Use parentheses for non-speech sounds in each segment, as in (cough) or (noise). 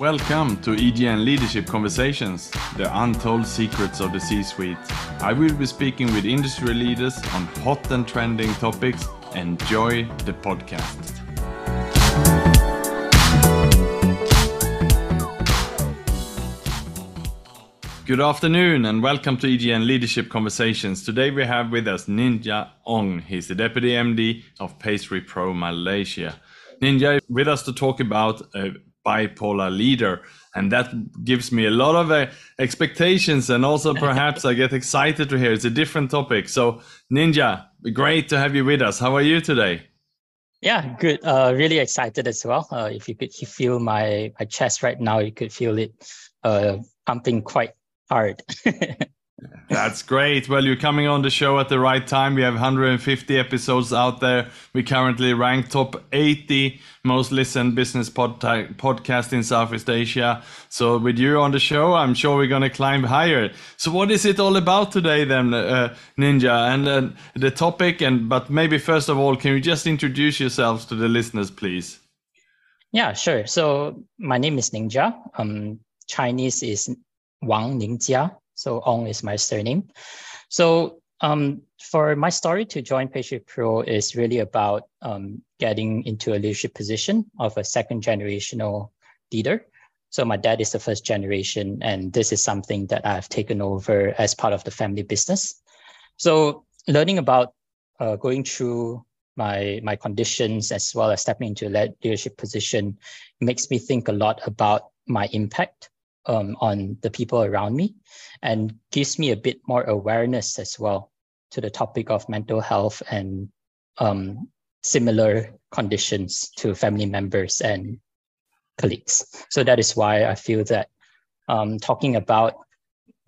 Welcome to EGN Leadership Conversations, the untold secrets of the C suite. I will be speaking with industry leaders on hot and trending topics. Enjoy the podcast. Good afternoon and welcome to EGN Leadership Conversations. Today we have with us Ninja Ong. He's the Deputy MD of Pastry Pro Malaysia. Ninja with us to talk about a bipolar leader. And that gives me a lot of uh, expectations. And also (laughs) perhaps I get excited to hear it's a different topic. So Ninja, great to have you with us. How are you today? Yeah, good. Uh, really excited as well. Uh, if you could feel my, my chest right now, you could feel it uh, pumping quite hard. (laughs) That's great. Well, you're coming on the show at the right time. We have 150 episodes out there. We currently rank top 80 most listened business pod- podcast in Southeast Asia. So with you on the show, I'm sure we're going to climb higher. So what is it all about today then, uh, Ninja? And uh, the topic, and but maybe first of all, can you just introduce yourselves to the listeners, please? Yeah, sure. So my name is Ninja. Um, Chinese is Wang Ningjia. So Ong is my surname. So um, for my story to join Pastry Pro is really about um, getting into a leadership position of a second generational leader. So my dad is the first generation, and this is something that I've taken over as part of the family business. So learning about uh, going through my my conditions as well as stepping into a leadership position makes me think a lot about my impact um, on the people around me and gives me a bit more awareness as well to the topic of mental health and um, similar conditions to family members and colleagues. So that is why I feel that um, talking about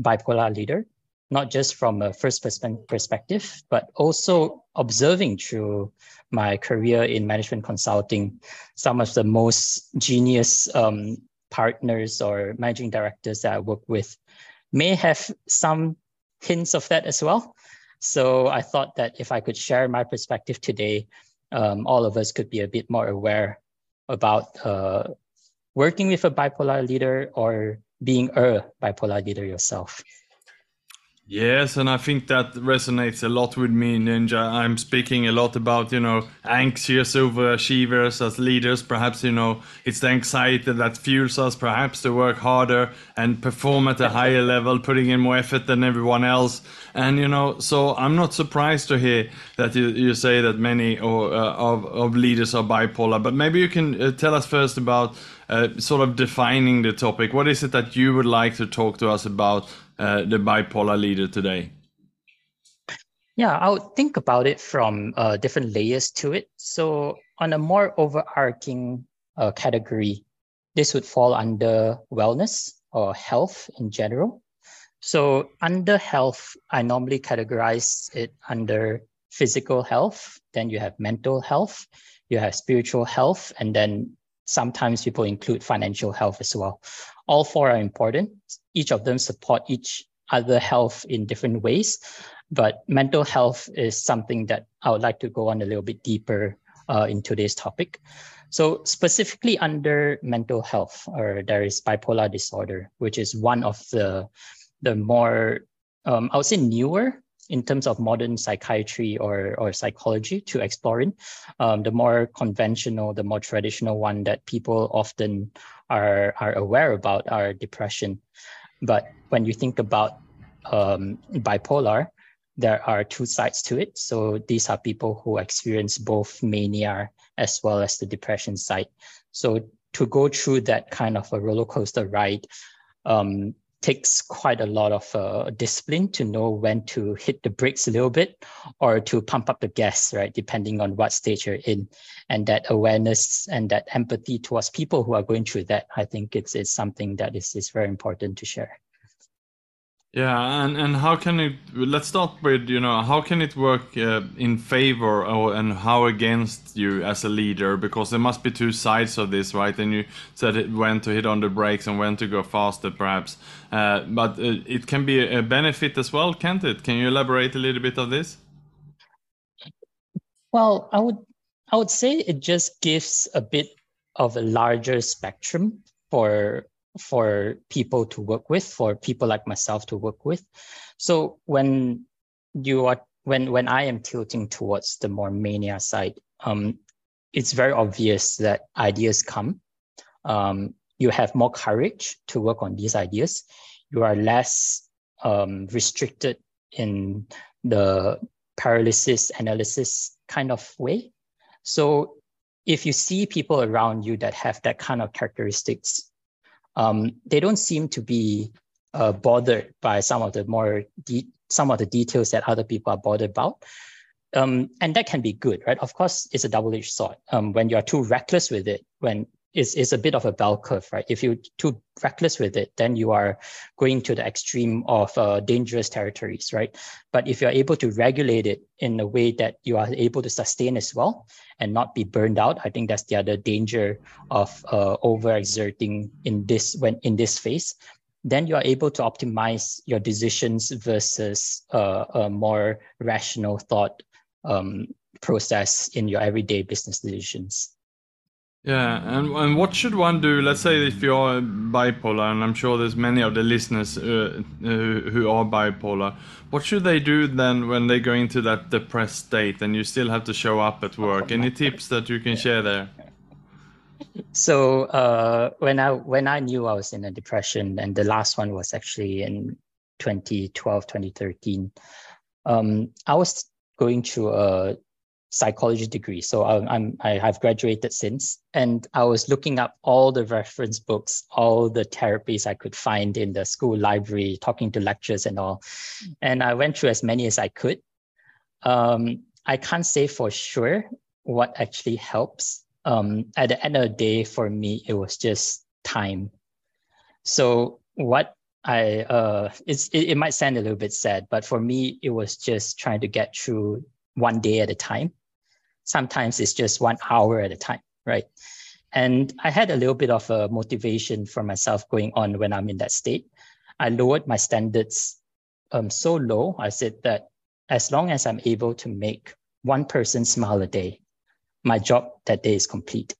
bipolar leader, not just from a first perspective, but also observing through my career in management consulting, some of the most genius um, partners or managing directors that I work with may have some hints of that as well. So I thought that if I could share my perspective today, um, all of us could be a bit more aware about uh, working with a bipolar leader or being a bipolar leader yourself. Yes, and I think that resonates a lot with me, Ninja. I'm speaking a lot about, you know, anxious overachievers as leaders. Perhaps, you know, it's the anxiety that fuels us perhaps to work harder and perform at a (laughs) higher level, putting in more effort than everyone else. And, you know, so I'm not surprised to hear that you, you say that many or, uh, of, of leaders are bipolar. But maybe you can uh, tell us first about uh, sort of defining the topic. What is it that you would like to talk to us about uh, the bipolar leader today? Yeah, I would think about it from uh, different layers to it. So, on a more overarching uh, category, this would fall under wellness or health in general. So, under health, I normally categorize it under physical health, then you have mental health, you have spiritual health, and then sometimes people include financial health as well. All four are important. Each of them support each other health in different ways. But mental health is something that I would like to go on a little bit deeper uh, in today's topic. So specifically under mental health, or there is bipolar disorder, which is one of the the more um, I would say newer in terms of modern psychiatry or, or psychology to exploring. Um, the more conventional, the more traditional one that people often are, are aware about are depression. But when you think about um, bipolar, there are two sides to it. So these are people who experience both mania as well as the depression side. So to go through that kind of a roller coaster ride, um, takes quite a lot of uh, discipline to know when to hit the brakes a little bit or to pump up the gas, right? Depending on what stage you're in. And that awareness and that empathy towards people who are going through that, I think it's, it's something that is, is very important to share. Yeah, and, and how can it? Let's start with you know how can it work uh, in favor or and how against you as a leader? Because there must be two sides of this, right? And you said it when to hit on the brakes and when to go faster, perhaps. Uh, but uh, it can be a benefit as well, can't it? Can you elaborate a little bit of this? Well, I would I would say it just gives a bit of a larger spectrum for for people to work with, for people like myself to work with. So when you are when when I am tilting towards the more mania side, um, it's very obvious that ideas come. Um, you have more courage to work on these ideas. You are less um, restricted in the paralysis analysis kind of way. So if you see people around you that have that kind of characteristics, um, they don't seem to be uh, bothered by some of the more de- some of the details that other people are bothered about. Um, and that can be good, right? Of course, it's a double-edged sword. Um, when you are too reckless with it, when it's, it's a bit of a bell curve, right? If you're too reckless with it, then you are going to the extreme of uh, dangerous territories, right? But if you're able to regulate it in a way that you are able to sustain as well and not be burned out, I think that's the other danger of uh, overexerting in this when in this phase then you are able to optimize your decisions versus uh, a more rational thought um, process in your everyday business decisions. Yeah, and, and what should one do? Let's say if you're bipolar, and I'm sure there's many of the listeners uh, uh, who are bipolar. What should they do then when they go into that depressed state and you still have to show up at work? Any tips that you can share there? so uh, when I when I knew I was in a depression, and the last one was actually in 2012, 2013, um, I was going through a psychology degree. So I, I'm I have graduated since, and I was looking up all the reference books, all the therapies I could find in the school library, talking to lecturers and all, and I went through as many as I could. Um, I can't say for sure what actually helps um, at the end of the day, for me, it was just time. So what I uh, it's it, it might sound a little bit sad, but for me, it was just trying to get through one day at a time. Sometimes it's just one hour at a time, right? And I had a little bit of a motivation for myself going on when I'm in that state. I lowered my standards um, so low. I said that as long as I'm able to make one person smile a day, my job that day is complete.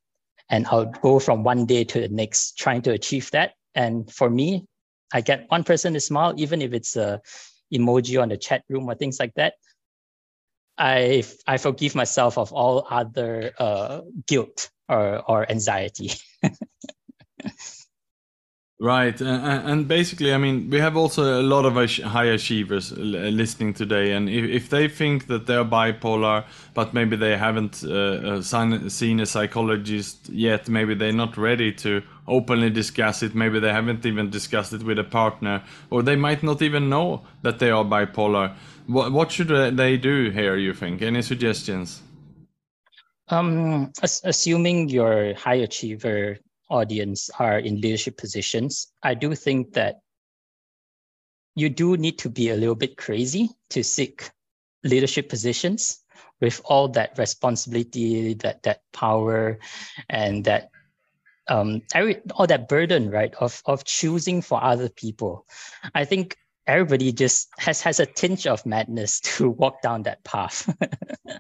And I'll go from one day to the next trying to achieve that. And for me, I get one person to smile, even if it's a emoji on the chat room or things like that. I I forgive myself of all other uh, guilt or or anxiety. (laughs) Right, and basically, I mean, we have also a lot of high achievers listening today, and if, they think that they're bipolar, but maybe they haven't uh, uh seen a psychologist yet, maybe they're not ready to openly discuss it, maybe they haven't even discussed it with a partner, or they might not even know that they are bipolar. What, should they do here, you think? Any suggestions? Um, assuming you're high achiever audience are in leadership positions, I do think that you do need to be a little bit crazy to seek leadership positions with all that responsibility, that that power, and that um, every, all that burden, right, of of choosing for other people. I think everybody just has has a tinge of madness (laughs) to walk down that path.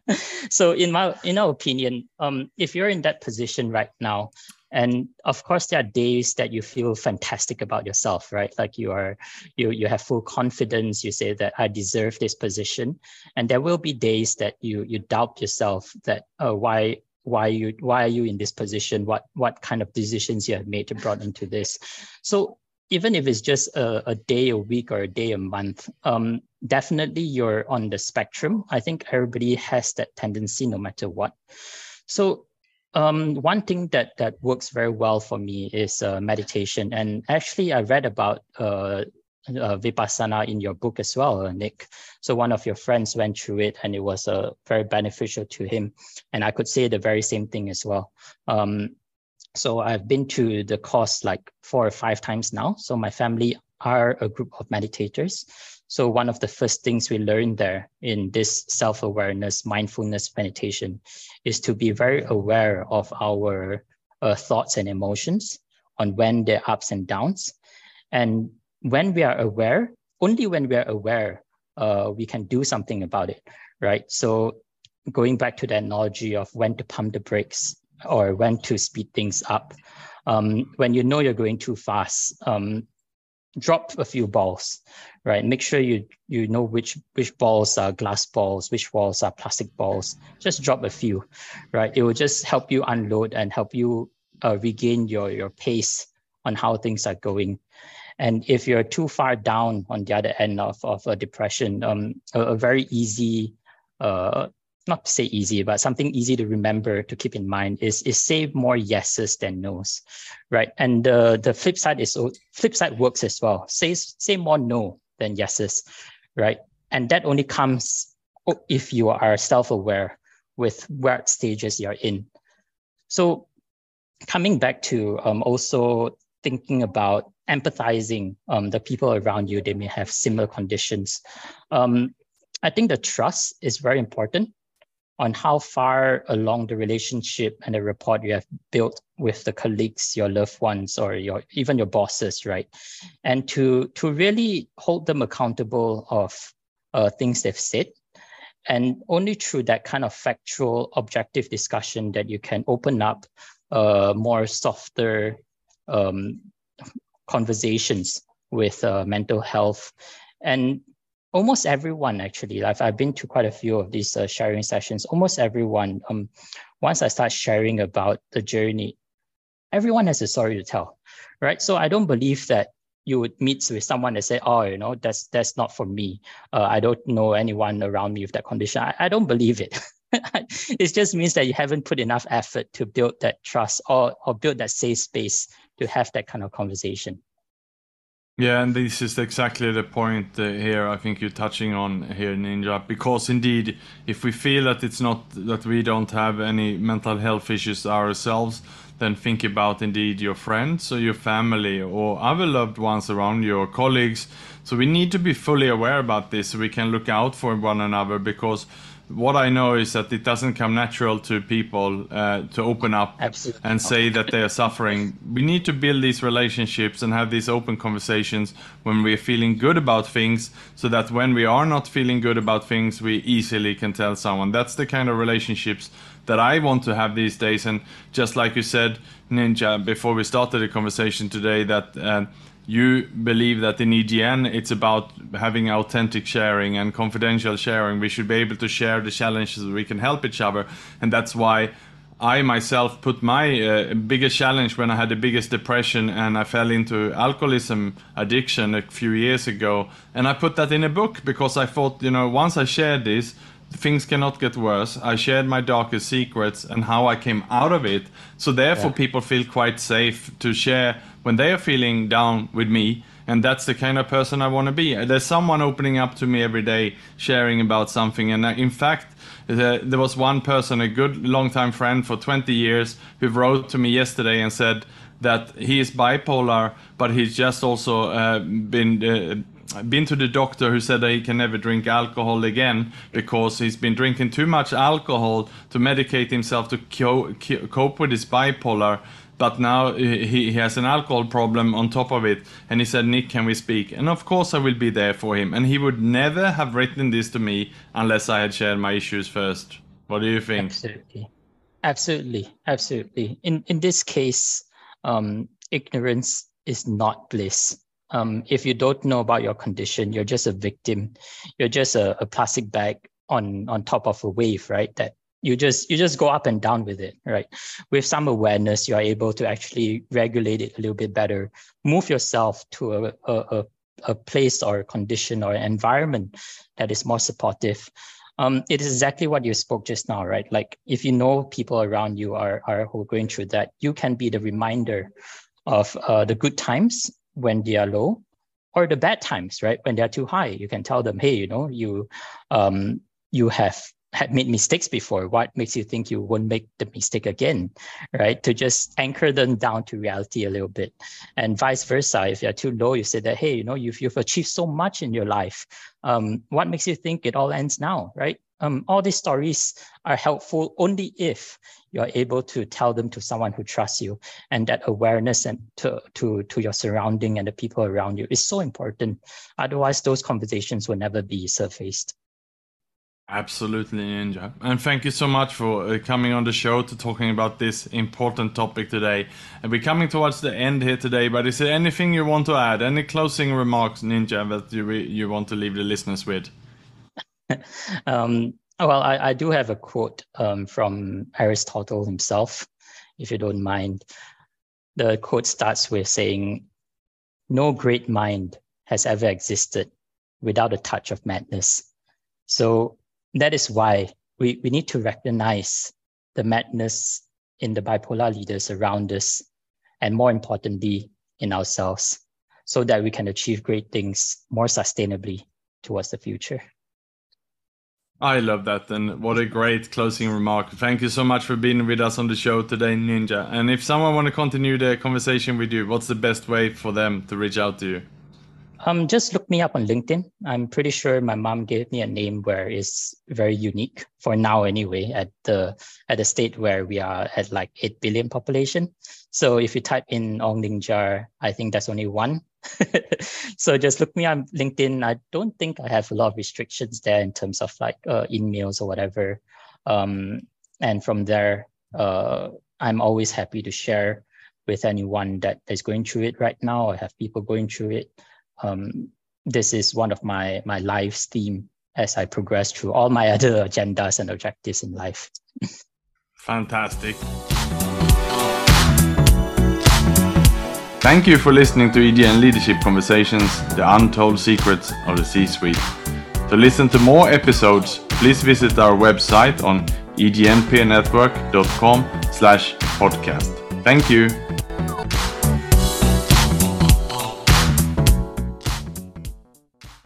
(laughs) so in my in our opinion, um, if you're in that position right now, and of course there are days that you feel fantastic about yourself right? Like you are you you have full confidence. You say that i deserve this position. And there will be days that you you doubt yourself that uh, why why you why are you in this position? What what kind of decisions you have made to brought into this? So even if it's just a, a day a week or a day a month um, definitely you're on the spectrum. I think everybody has that tendency no matter what. So um, one thing that that works very well for me is uh, meditation, and actually, I read about uh, uh, vipassana in your book as well, uh, Nick. So one of your friends went through it, and it was uh, very beneficial to him. And I could say the very same thing as well. Um, so I've been to the course like four or five times now. So my family are a group of meditators. So one of the first things we learn there in this self-awareness, mindfulness meditation is to be very aware of our uh, thoughts and emotions on when they're ups and downs. And when we are aware, only when we are aware, uh, we can do something about it, right? So going back to the analogy of when to pump the brakes or when to speed things up, Um, when you know you're going too fast, um, drop a few balls, right? Make sure you you know which which balls are glass balls, which balls are plastic balls. Just drop a few, right? It will just help you unload and help you uh, regain your your pace on how things are going. And if you're too far down on the other end of, of a depression, um, a, a very easy, uh, not to say easy, but something easy to remember to keep in mind is, is say more yeses than nos, right? And the, the flip side is flip side works as well. Say, say more no than yeses, right? And that only comes if you are self-aware with what stages you're in. So coming back to um, also thinking about empathizing um, the people around you, they may have similar conditions. Um, I think the trust is very important on how far along the relationship and the rapport you have built with the colleagues, your loved ones, or your even your bosses, right? And to to really hold them accountable of uh, things they've said. And only through that kind of factual, objective discussion that you can open up uh, more softer um, conversations with uh, mental health. And almost everyone, actually, I've, I've been to quite a few of these uh, sharing sessions. Almost everyone, um, once I start sharing about the journey, everyone has a story to tell, right? So I don't believe that you would meet with someone and say, "Oh, you know, that's that's not for me. Uh, I don't know anyone around me with that condition." I, I don't believe it. (laughs) it just means that you haven't put enough effort to build that trust or or build that safe space to have that kind of conversation. Yeah, and this is exactly the point uh, here. I think you're touching on here, Ninja, because indeed, if we feel that it's not that we don't have any mental health issues ourselves, then think about indeed your friends or your family or other loved ones around you or colleagues. So we need to be fully aware about this so we can look out for one another because what I know is that it doesn't come natural to people uh, to open up Absolutely. and say that they are suffering. We need to build these relationships and have these open conversations when we're feeling good about things, so that when we are not feeling good about things, we easily can tell someone. That's the kind of relationships that I want to have these days. And just like you said, Ninja, before we started the conversation today, that. Uh, you believe that in EGN it's about having authentic sharing and confidential sharing. We should be able to share the challenges we can help each other, and that's why I myself put my uh, biggest challenge when I had the biggest depression and I fell into alcoholism addiction a few years ago, and I put that in a book because I thought, you know, once I shared this, things cannot get worse. I shared my darkest secrets and how I came out of it. So therefore, yeah. people feel quite safe to share when they are feeling down with me and that's the kind of person I want to be. There's someone opening up to me every day, sharing about something. And uh, in fact, there was one person, a good long-time friend for 20 years, who wrote to me yesterday and said that he is bipolar, but he's just also uh, been. Uh, been to the doctor who said that he can never drink alcohol again because he's been drinking too much alcohol to medicate himself to co- cope with his bipolar. But now he, he has an alcohol problem on top of it. And he said nick can we speak? And of course i will be there for him. And he would never have written this to me unless i had shared my issues first. What do you think? Absolutely. Absolutely. Absolutely. In in this case um, ignorance is not bliss um, if you don't know about your condition you're just a victim. You're just a, a plastic bag on on top of a wave right? That you just you just go up and down with it right? With some awareness you are able to actually regulate it a little bit better. Move yourself to a, a, a place or a condition or an environment that is more supportive. Um, it is exactly what you spoke just now right? Like if you know people around you are, are who are going through that you can be the reminder of uh, the good times when they are low or the bad times right? When they're too high you can tell them hey you know you um, you have had made mistakes before. What makes you think you won't make the mistake again? Right? To just anchor them down to reality a little bit. And vice versa if you're too low you say that hey you know you've, you've achieved so much in your life. Um, what makes you think it all ends now? Right um, all these stories are helpful only if you're able to tell them to someone who trusts you and that awareness and to, to, to your surrounding and the people around you is so important otherwise those conversations will never be surfaced Absolutely, Ninja. And thank you so much for uh, coming on the show to talking about this important topic today. And we're coming towards the end here today, but is there anything you want to add? Any closing remarks, Ninja, that you, you want to leave the listeners with? (laughs) um, well, I, I, do have a quote um, from Aristotle himself, if you don't mind. The quote starts with saying, No great mind has ever existed without a touch of madness. So that is why we, we need to recognize the madness in the bipolar leaders around us, and more importantly, in ourselves, so that we can achieve great things more sustainably towards the future. I love that, and what a great closing remark. Thank you so much for being with us on the show today, Ninja. And if someone want to continue the conversation with you, what's the best way for them to reach out to you? Um, just look me up on LinkedIn. I'm pretty sure my mom gave me a name where it's very unique for now, anyway. At the at the state where we are at like eight billion population. So if you type in Ong Ning Jia, I think that's only one. (laughs) so just look me up on LinkedIn. I don't think I have a lot of restrictions there in terms of like uh, emails or whatever. Um, and from there, uh, I'm always happy to share with anyone that is going through it right now. or have people going through it um, this is one of my my life's theme as I progress through all my (laughs) other agendas and objectives in life. Fantastic. Thank you for listening to EGN Leadership Conversations, the untold secrets of the C-suite. To listen to more episodes, please visit our website on egnpeernetwork.com slash podcast. Thank you.